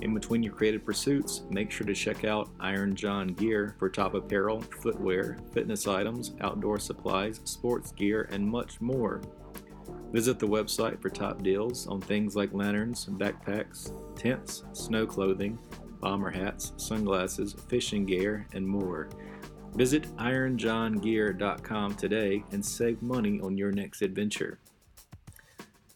In between your creative pursuits, make sure to check out Iron John Gear for top apparel, footwear, fitness items, outdoor supplies, sports gear, and much more. Visit the website for top deals on things like lanterns, backpacks, tents, snow clothing, bomber hats, sunglasses, fishing gear, and more. Visit ironjohngear.com today and save money on your next adventure.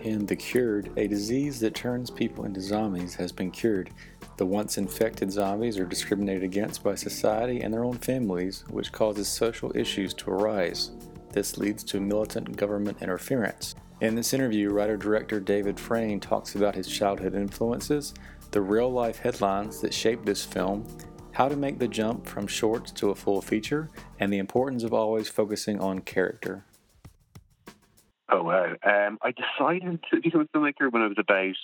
In The Cured, a disease that turns people into zombies has been cured. The once infected zombies are discriminated against by society and their own families, which causes social issues to arise. This leads to militant government interference. In this interview, writer director David Freyne talks about his childhood influences, the real life headlines that shaped this film, how to make the jump from shorts to a full feature, and the importance of always focusing on character. Oh wow! Um, I decided to become a filmmaker when I was about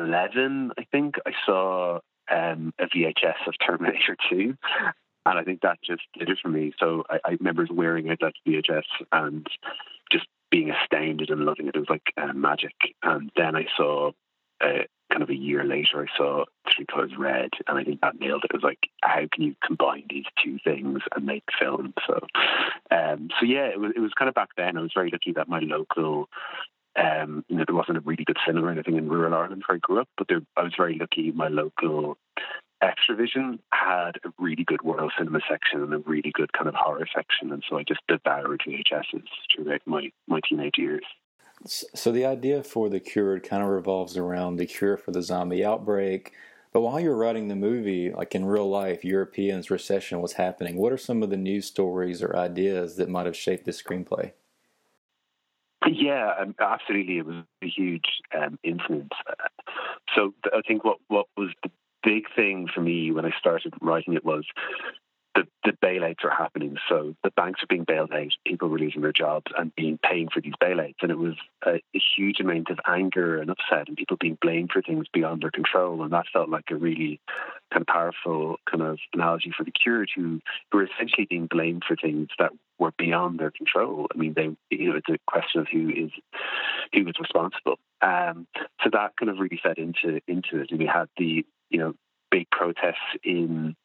eleven. I think I saw um, a VHS of Terminator Two, and I think that just did it for me. So I, I remember wearing out that VHS and just being astounded and loving it. It was like uh, magic. And then I saw, kind of a year later, I saw Three Colors Red, and I think that nailed it. It was like, how can you combine these two things and make film? So, um, so yeah, it was it was kind of back then. I was very lucky that my local. Um, you know, there wasn't a really good cinema or anything in rural Ireland where I grew up, but there, I was very lucky. My local Xtra-vision had a really good world cinema section and a really good kind of horror section, and so I just devoured VHSs throughout my my teenage years. So the idea for the cured kind of revolves around the cure for the zombie outbreak. But while you're writing the movie, like in real life, Europeans recession was happening. What are some of the news stories or ideas that might have shaped this screenplay? Yeah, um, absolutely. It was a huge um, influence. So I think what what was the big thing for me when I started writing it was the, the bailouts are happening. So the banks are being bailed out, people were losing their jobs and being paying for these bailouts. And it was a, a huge amount of anger and upset and people being blamed for things beyond their control. And that felt like a really kind of powerful kind of analogy for the cured who, who were essentially being blamed for things that were beyond their control. I mean, they, you know, it's a question of who is, who was responsible. Um, so that kind of really fed into, into it. And we had the, you know, big protests in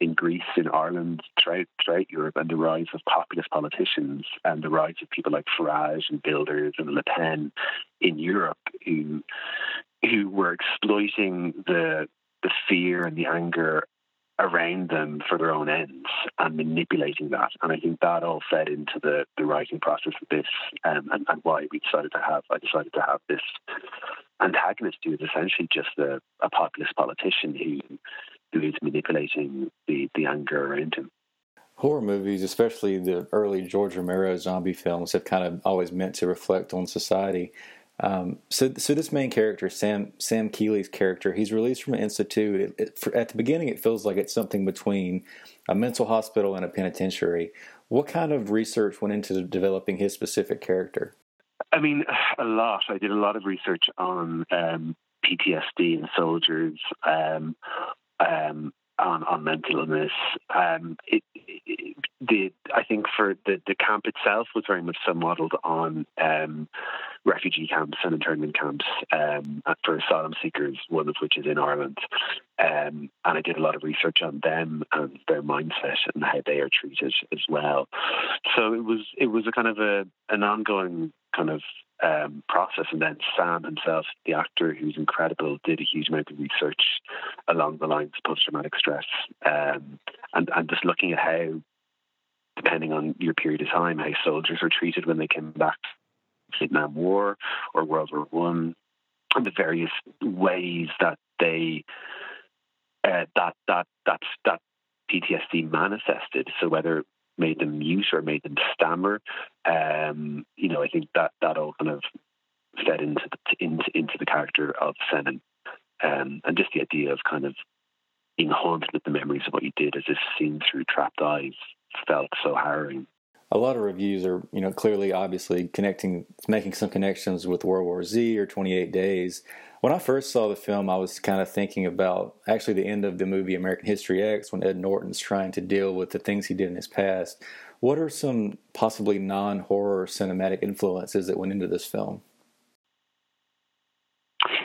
in Greece, in Ireland, throughout, throughout Europe, and the rise of populist politicians and the rise of people like Farage and Wilders and Le Pen in Europe, who who were exploiting the the fear and the anger around them for their own ends and manipulating that. And I think that all fed into the, the writing process of this um, and, and why we decided to have I decided to have this antagonist who is essentially just a, a populist politician who who is manipulating the, the anger around him. Horror movies, especially the early George Romero zombie films, have kind of always meant to reflect on society. Um, so, so this main character, Sam Sam Keeley's character, he's released from an institute. It, it, for, at the beginning, it feels like it's something between a mental hospital and a penitentiary. What kind of research went into developing his specific character? I mean, a lot. I did a lot of research on um, PTSD in soldiers, um, um, on, on mental illness. Um, it, it, the I think for the, the camp itself was very much so modelled on um, refugee camps and internment camps um, for asylum seekers, one of which is in Ireland. Um, and I did a lot of research on them and their mindset and how they are treated as well. So it was it was a kind of a an ongoing kind of um, process. And then Sam himself, the actor who's incredible, did a huge amount of research along the lines of post traumatic stress um, and, and just looking at how, depending on your period of time, how soldiers were treated when they came back Vietnam War or World War One, and the various ways that they uh, that that that that PTSD manifested. So whether made them mute or made them stammer. Um, you know, I think that that all kind of fed into the, into into the character of Senan, um, and just the idea of kind of being haunted with the memories of what you did as if seen through trapped eyes felt so harrowing. A lot of reviews are, you know, clearly, obviously connecting, making some connections with World War Z or 28 Days. When I first saw the film, I was kind of thinking about actually the end of the movie American History X when Ed Norton's trying to deal with the things he did in his past. What are some possibly non horror cinematic influences that went into this film?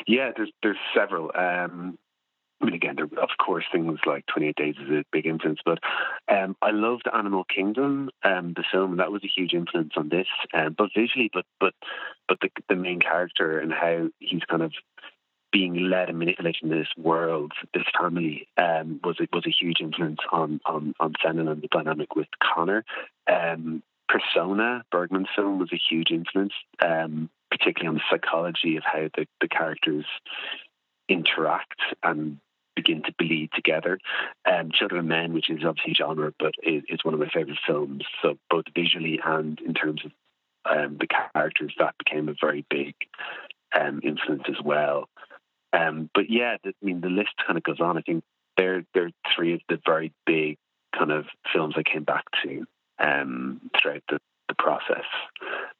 Yeah, there's there's several. Um, I mean, again, there, of course, things like 28 Days is a big influence, but um, I loved Animal Kingdom, um, the film, and that was a huge influence on this, um, but visually, but but but the, the main character and how he's kind of being led and manipulated in this world, this family, um, was a, was a huge influence on on on Senan and the dynamic with Connor. Um, Persona, Bergman's film, was a huge influence, um, particularly on the psychology of how the, the characters interact and begin to bleed together. Um, Children of Men, which is obviously genre, but is, one of my favorite films. So both visually and in terms of um, the characters, that became a very big um, influence as well. Um, but yeah, the, I mean, the list kind of goes on. I think they're they're three of the very big kind of films I came back to um, throughout the, the process,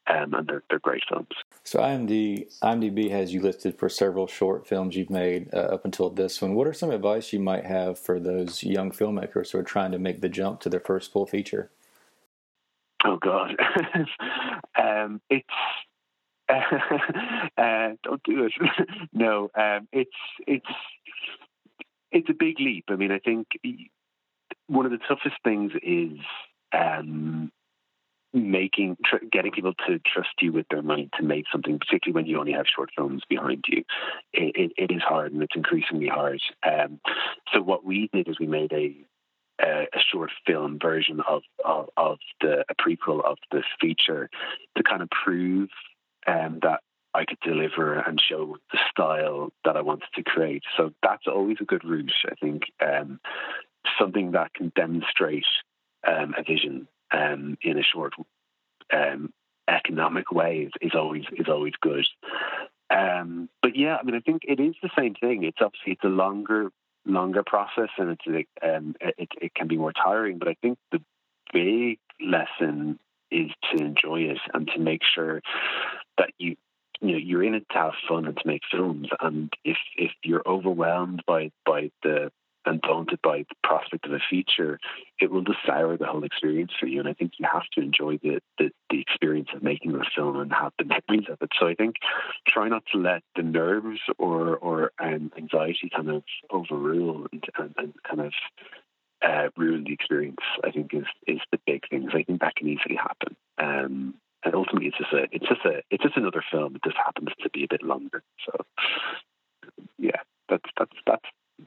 um, and they're they're great films. So IMDb IMDb has you listed for several short films you've made uh, up until this one. What are some advice you might have for those young filmmakers who are trying to make the jump to their first full feature? Oh God, um, it's uh, don't do it. no, um, it's it's it's a big leap. I mean, I think one of the toughest things is um, making tr- getting people to trust you with their money to make something, particularly when you only have short films behind you. It, it, it is hard, and it's increasingly hard. Um, so what we did is we made a a, short film version of, of, of the a prequel of the feature to kind of prove um, that I could deliver and show the style that I wanted to create. So that's always a good route, I think. Um, something that can demonstrate um, a vision um, in a short, um, economic way is, is, always is always good. Um, but yeah, I mean, I think it is the same thing. It's obviously it's a longer longer process, and it's um, it, it can be more tiring. But I think the big lesson is to enjoy it and to make sure that you you know you're in it to have fun and to make films and if if you're overwhelmed by by the and daunted by the prospect of a feature, it will just sour the whole experience for you. And I think you have to enjoy the, the, the experience of making the film and have the memories of it. So I think try not to let the nerves or or um, anxiety kind of overrule and, and, and kind of uh, ruin the experience. I think is is the big thing. I think that can easily happen. Um, and ultimately it's just a it's just a it's just another film. It just happens to be a bit longer. So yeah, that's that's that's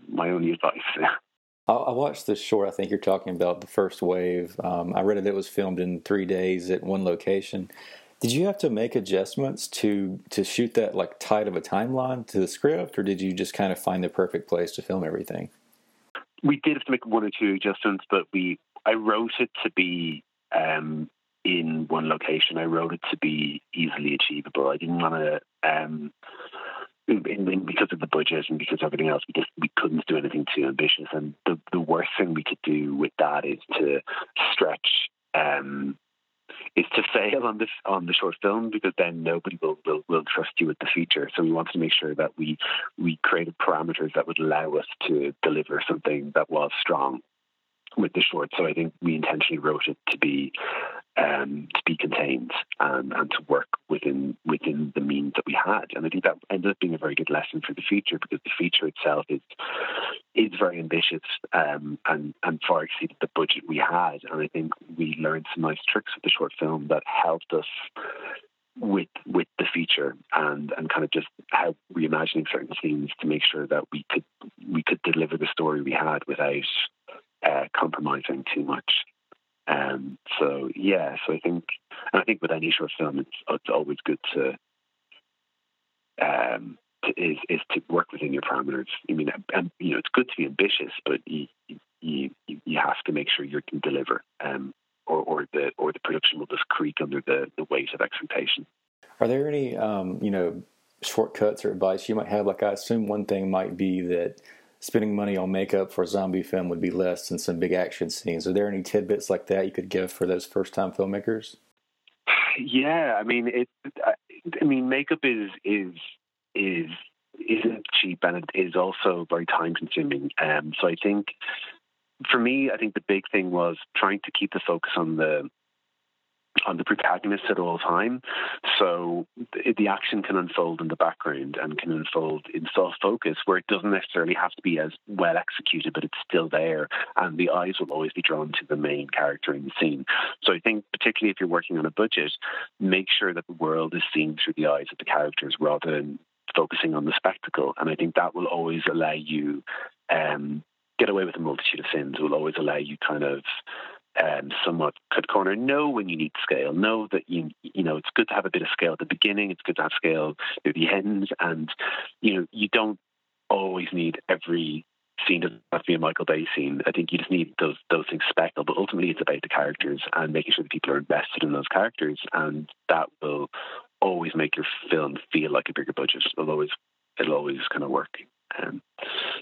my only advice. I watched this short. I think you're talking about the first wave. Um, I read that It was filmed in three days at one location. Did you have to make adjustments to to shoot that like tight of a timeline to the script, or did you just kind of find the perfect place to film everything? We did have to make one or two adjustments, but we I wrote it to be um, in one location. I wrote it to be easily achievable. I didn't want to, um, because of the budget and because of everything else, we just we couldn't do anything too ambitious. And the the worst thing we could do with that is to stretch. Um, is to fail on this on the short film because then nobody will, will will trust you with the feature. So we wanted to make sure that we we created parameters that would allow us to deliver something that was strong with the short. So I think we intentionally wrote it to be um, to be contained and, and to work within within the means that we had. And I think that ended up being a very good lesson for the future because the feature itself is is very ambitious um, and and far exceeded the budget we had. And I think we learned some nice tricks with the short film that helped us with with the feature and and kind of just how reimagining certain scenes to make sure that we could we could deliver the story we had without uh, compromising too much. Yeah, so I think, and I think with any short film, it's it's always good to um to, is is to work within your parameters. I mean, and you know, it's good to be ambitious, but you you you have to make sure you can deliver. Um, or, or the or the production will just creak under the, the weight of expectation. Are there any um, you know shortcuts or advice you might have? Like I assume one thing might be that spending money on makeup for a zombie film would be less than some big action scenes. Are there any tidbits like that you could give for those first time filmmakers? Yeah, I mean it. I mean makeup is is is isn't cheap and it is also very time consuming. Um, so I think for me, I think the big thing was trying to keep the focus on the on the protagonist at all time. So the action can unfold in the background and can unfold in soft focus where it doesn't necessarily have to be as well executed, but it's still there. And the eyes will always be drawn to the main character in the scene. So I think, particularly if you're working on a budget, make sure that the world is seen through the eyes of the characters rather than focusing on the spectacle. And I think that will always allow you um, get away with a multitude of sins. It will always allow you kind of um, somewhat cut corner. Know when you need scale. Know that you you know it's good to have a bit of scale at the beginning. It's good to have scale at the end, and you know you don't always need every scene to have to be a Michael Bay scene. I think you just need those those things speckled. But ultimately, it's about the characters and making sure that people are invested in those characters, and that will always make your film feel like a bigger budget. It'll always it'll always kind of work. Um,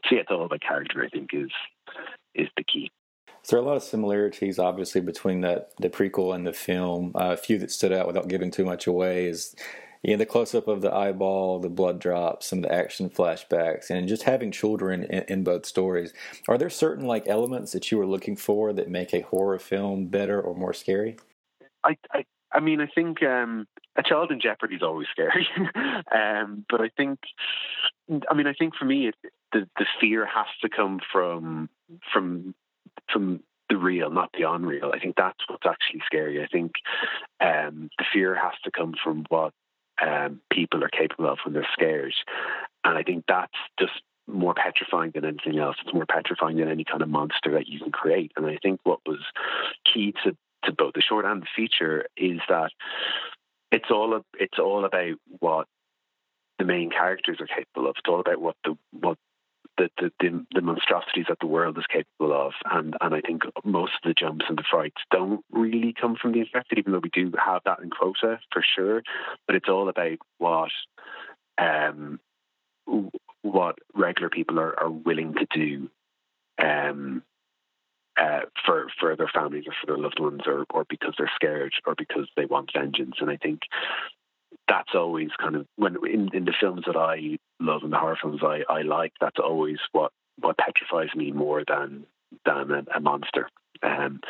so yeah, it's all about character. I think is is the key. So there are a lot of similarities, obviously, between that the prequel and the film. Uh, a few that stood out without giving too much away is you know, the close up of the eyeball, the blood drops, some of the action flashbacks, and just having children in, in, both stories. Are there certain like elements that you were looking for that make a horror film better or more scary? I I, I mean, I think um, a child in jeopardy is always scary, um, but I think, I mean, I think for me, it, the the fear has to come from from from the real, not the unreal. I think that's what's actually scary. I think um, the fear has to come from what um, people are capable of when they're scared, and I think that's just more petrifying than anything else. It's more petrifying than any kind of monster that you can create. And I think what was key to to both the short and the feature is that it's all it's all about what the main characters are capable of. It's all about what the what the, the, the, the, monstrosities that the world is capable of. And, and I think most of the jumps and the frights don't really come from the infected, even though we do have that in quota for sure. But it's all about what um, what regular people are, are willing to do um, uh, for for their families or for their loved ones, or or because they're scared, or because they want vengeance. And I think that's always kind of when in, in the films that I love and the horror films I, I like, that's always what, what petrifies me more than than a, a monster. Um,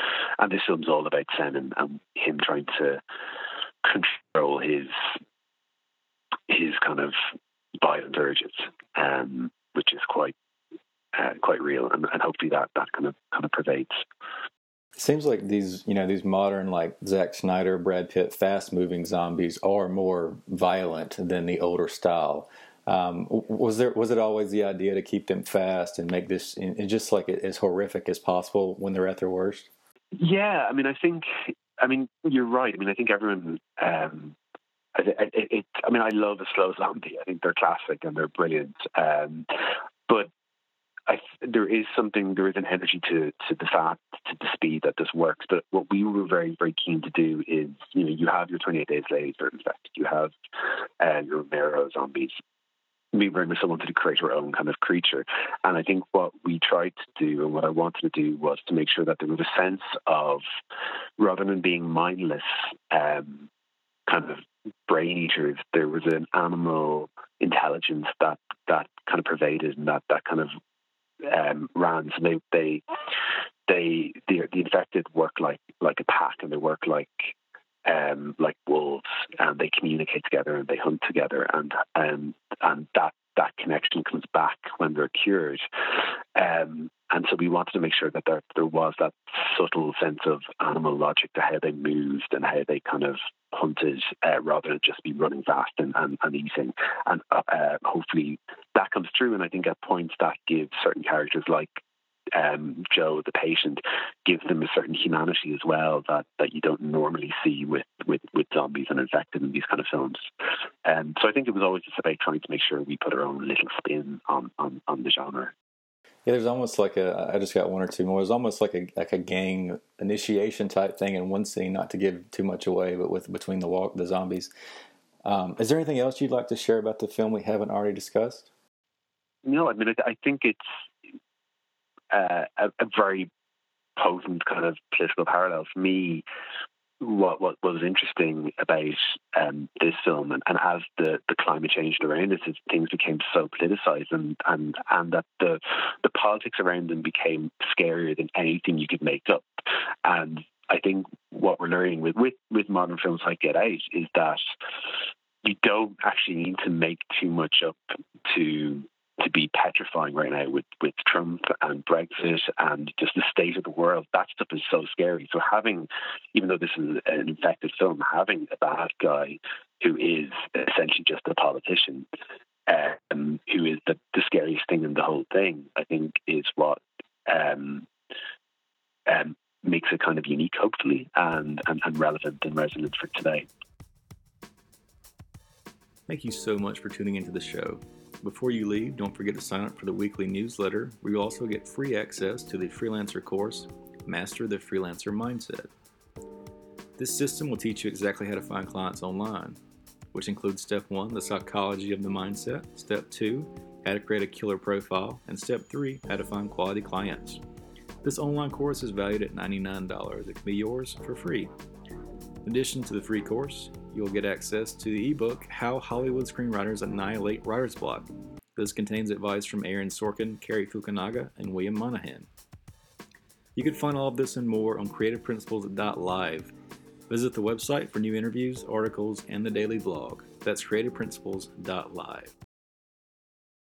and this film's all about Senan, and him trying to control his his kind of violent urges, um, which is quite uh, quite real, and, and hopefully that that kind of kind of pervades seems like these, you know, these modern like Zack Snyder, Brad Pitt, fast-moving zombies are more violent than the older style. Um, was there was it always the idea to keep them fast and make this and just like as horrific as possible when they're at their worst? Yeah, I mean, I think, I mean, you're right. I mean, I think everyone. Um, it, it, it, I mean, I love a slow zombie. I think they're classic and they're brilliant. Um, but I, there is something, there is an energy to, to the fact, to the speed that this works. But what we were very, very keen to do is, you know, you have your 28 days later infected, you have uh, your Romero zombies, we bring someone to create her own kind of creature. And I think what we tried to do and what I wanted to do was to make sure that there was a sense of, rather than being mindless, um, kind of brain eaters, there was an animal intelligence that that kind of pervaded and that that kind of um, ran. So they they they the, the infected work like like a pack and they work like um, like wolves, and they communicate together and they hunt together, and and and that that connection comes back when they're cured. Um, and so we wanted to make sure that there there was that subtle sense of animal logic to how they moved and how they kind of hunted uh, rather than just be running fast and, and, and eating. And uh, uh hopefully that comes through. And I think at points that gives certain characters like um, Joe, the patient, gives them a certain humanity as well that, that you don't normally see with, with, with zombies and infected in these kind of films. Um, so I think it was always just about trying to make sure we put our own little spin on, on, on the genre. Yeah, there's almost like a. I just got one or two more. There's almost like a like a gang initiation type thing in one scene, not to give too much away, but with between the walk the zombies. Um, is there anything else you'd like to share about the film we haven't already discussed? No, I mean I think it's uh, a, a, very potent kind of political parallel for me. What what, was interesting about um, this film, and, and, as the, the climate changed around us, is things became so politicized, and, and and that the the politics around them became scarier than anything you could make up. And I think what we're learning with with, with modern films like Get Out is that you don't actually need to make too much up to to be petrifying right now with, with Trump and Brexit and just the state of the world. That stuff is so scary. So having, even though this is an infected film, having a bad guy who is essentially just a politician, um, who is the, the scariest thing in the whole thing, I think is what um, um, makes it kind of unique, hopefully, and, and, and relevant and resonant for today. Thank you so much for tuning into the show. Before you leave, don't forget to sign up for the weekly newsletter, where you'll also get free access to the freelancer course, Master the Freelancer Mindset. This system will teach you exactly how to find clients online, which includes step one, the psychology of the mindset, step two, how to create a killer profile, and step three, how to find quality clients. This online course is valued at $99. It can be yours for free. In addition to the free course, you'll get access to the ebook How Hollywood Screenwriters Annihilate Writer's Block. This contains advice from Aaron Sorkin, Cary Fukunaga, and William Monahan. You can find all of this and more on creativeprinciples.live. Visit the website for new interviews, articles, and the daily blog. That's creativeprinciples.live.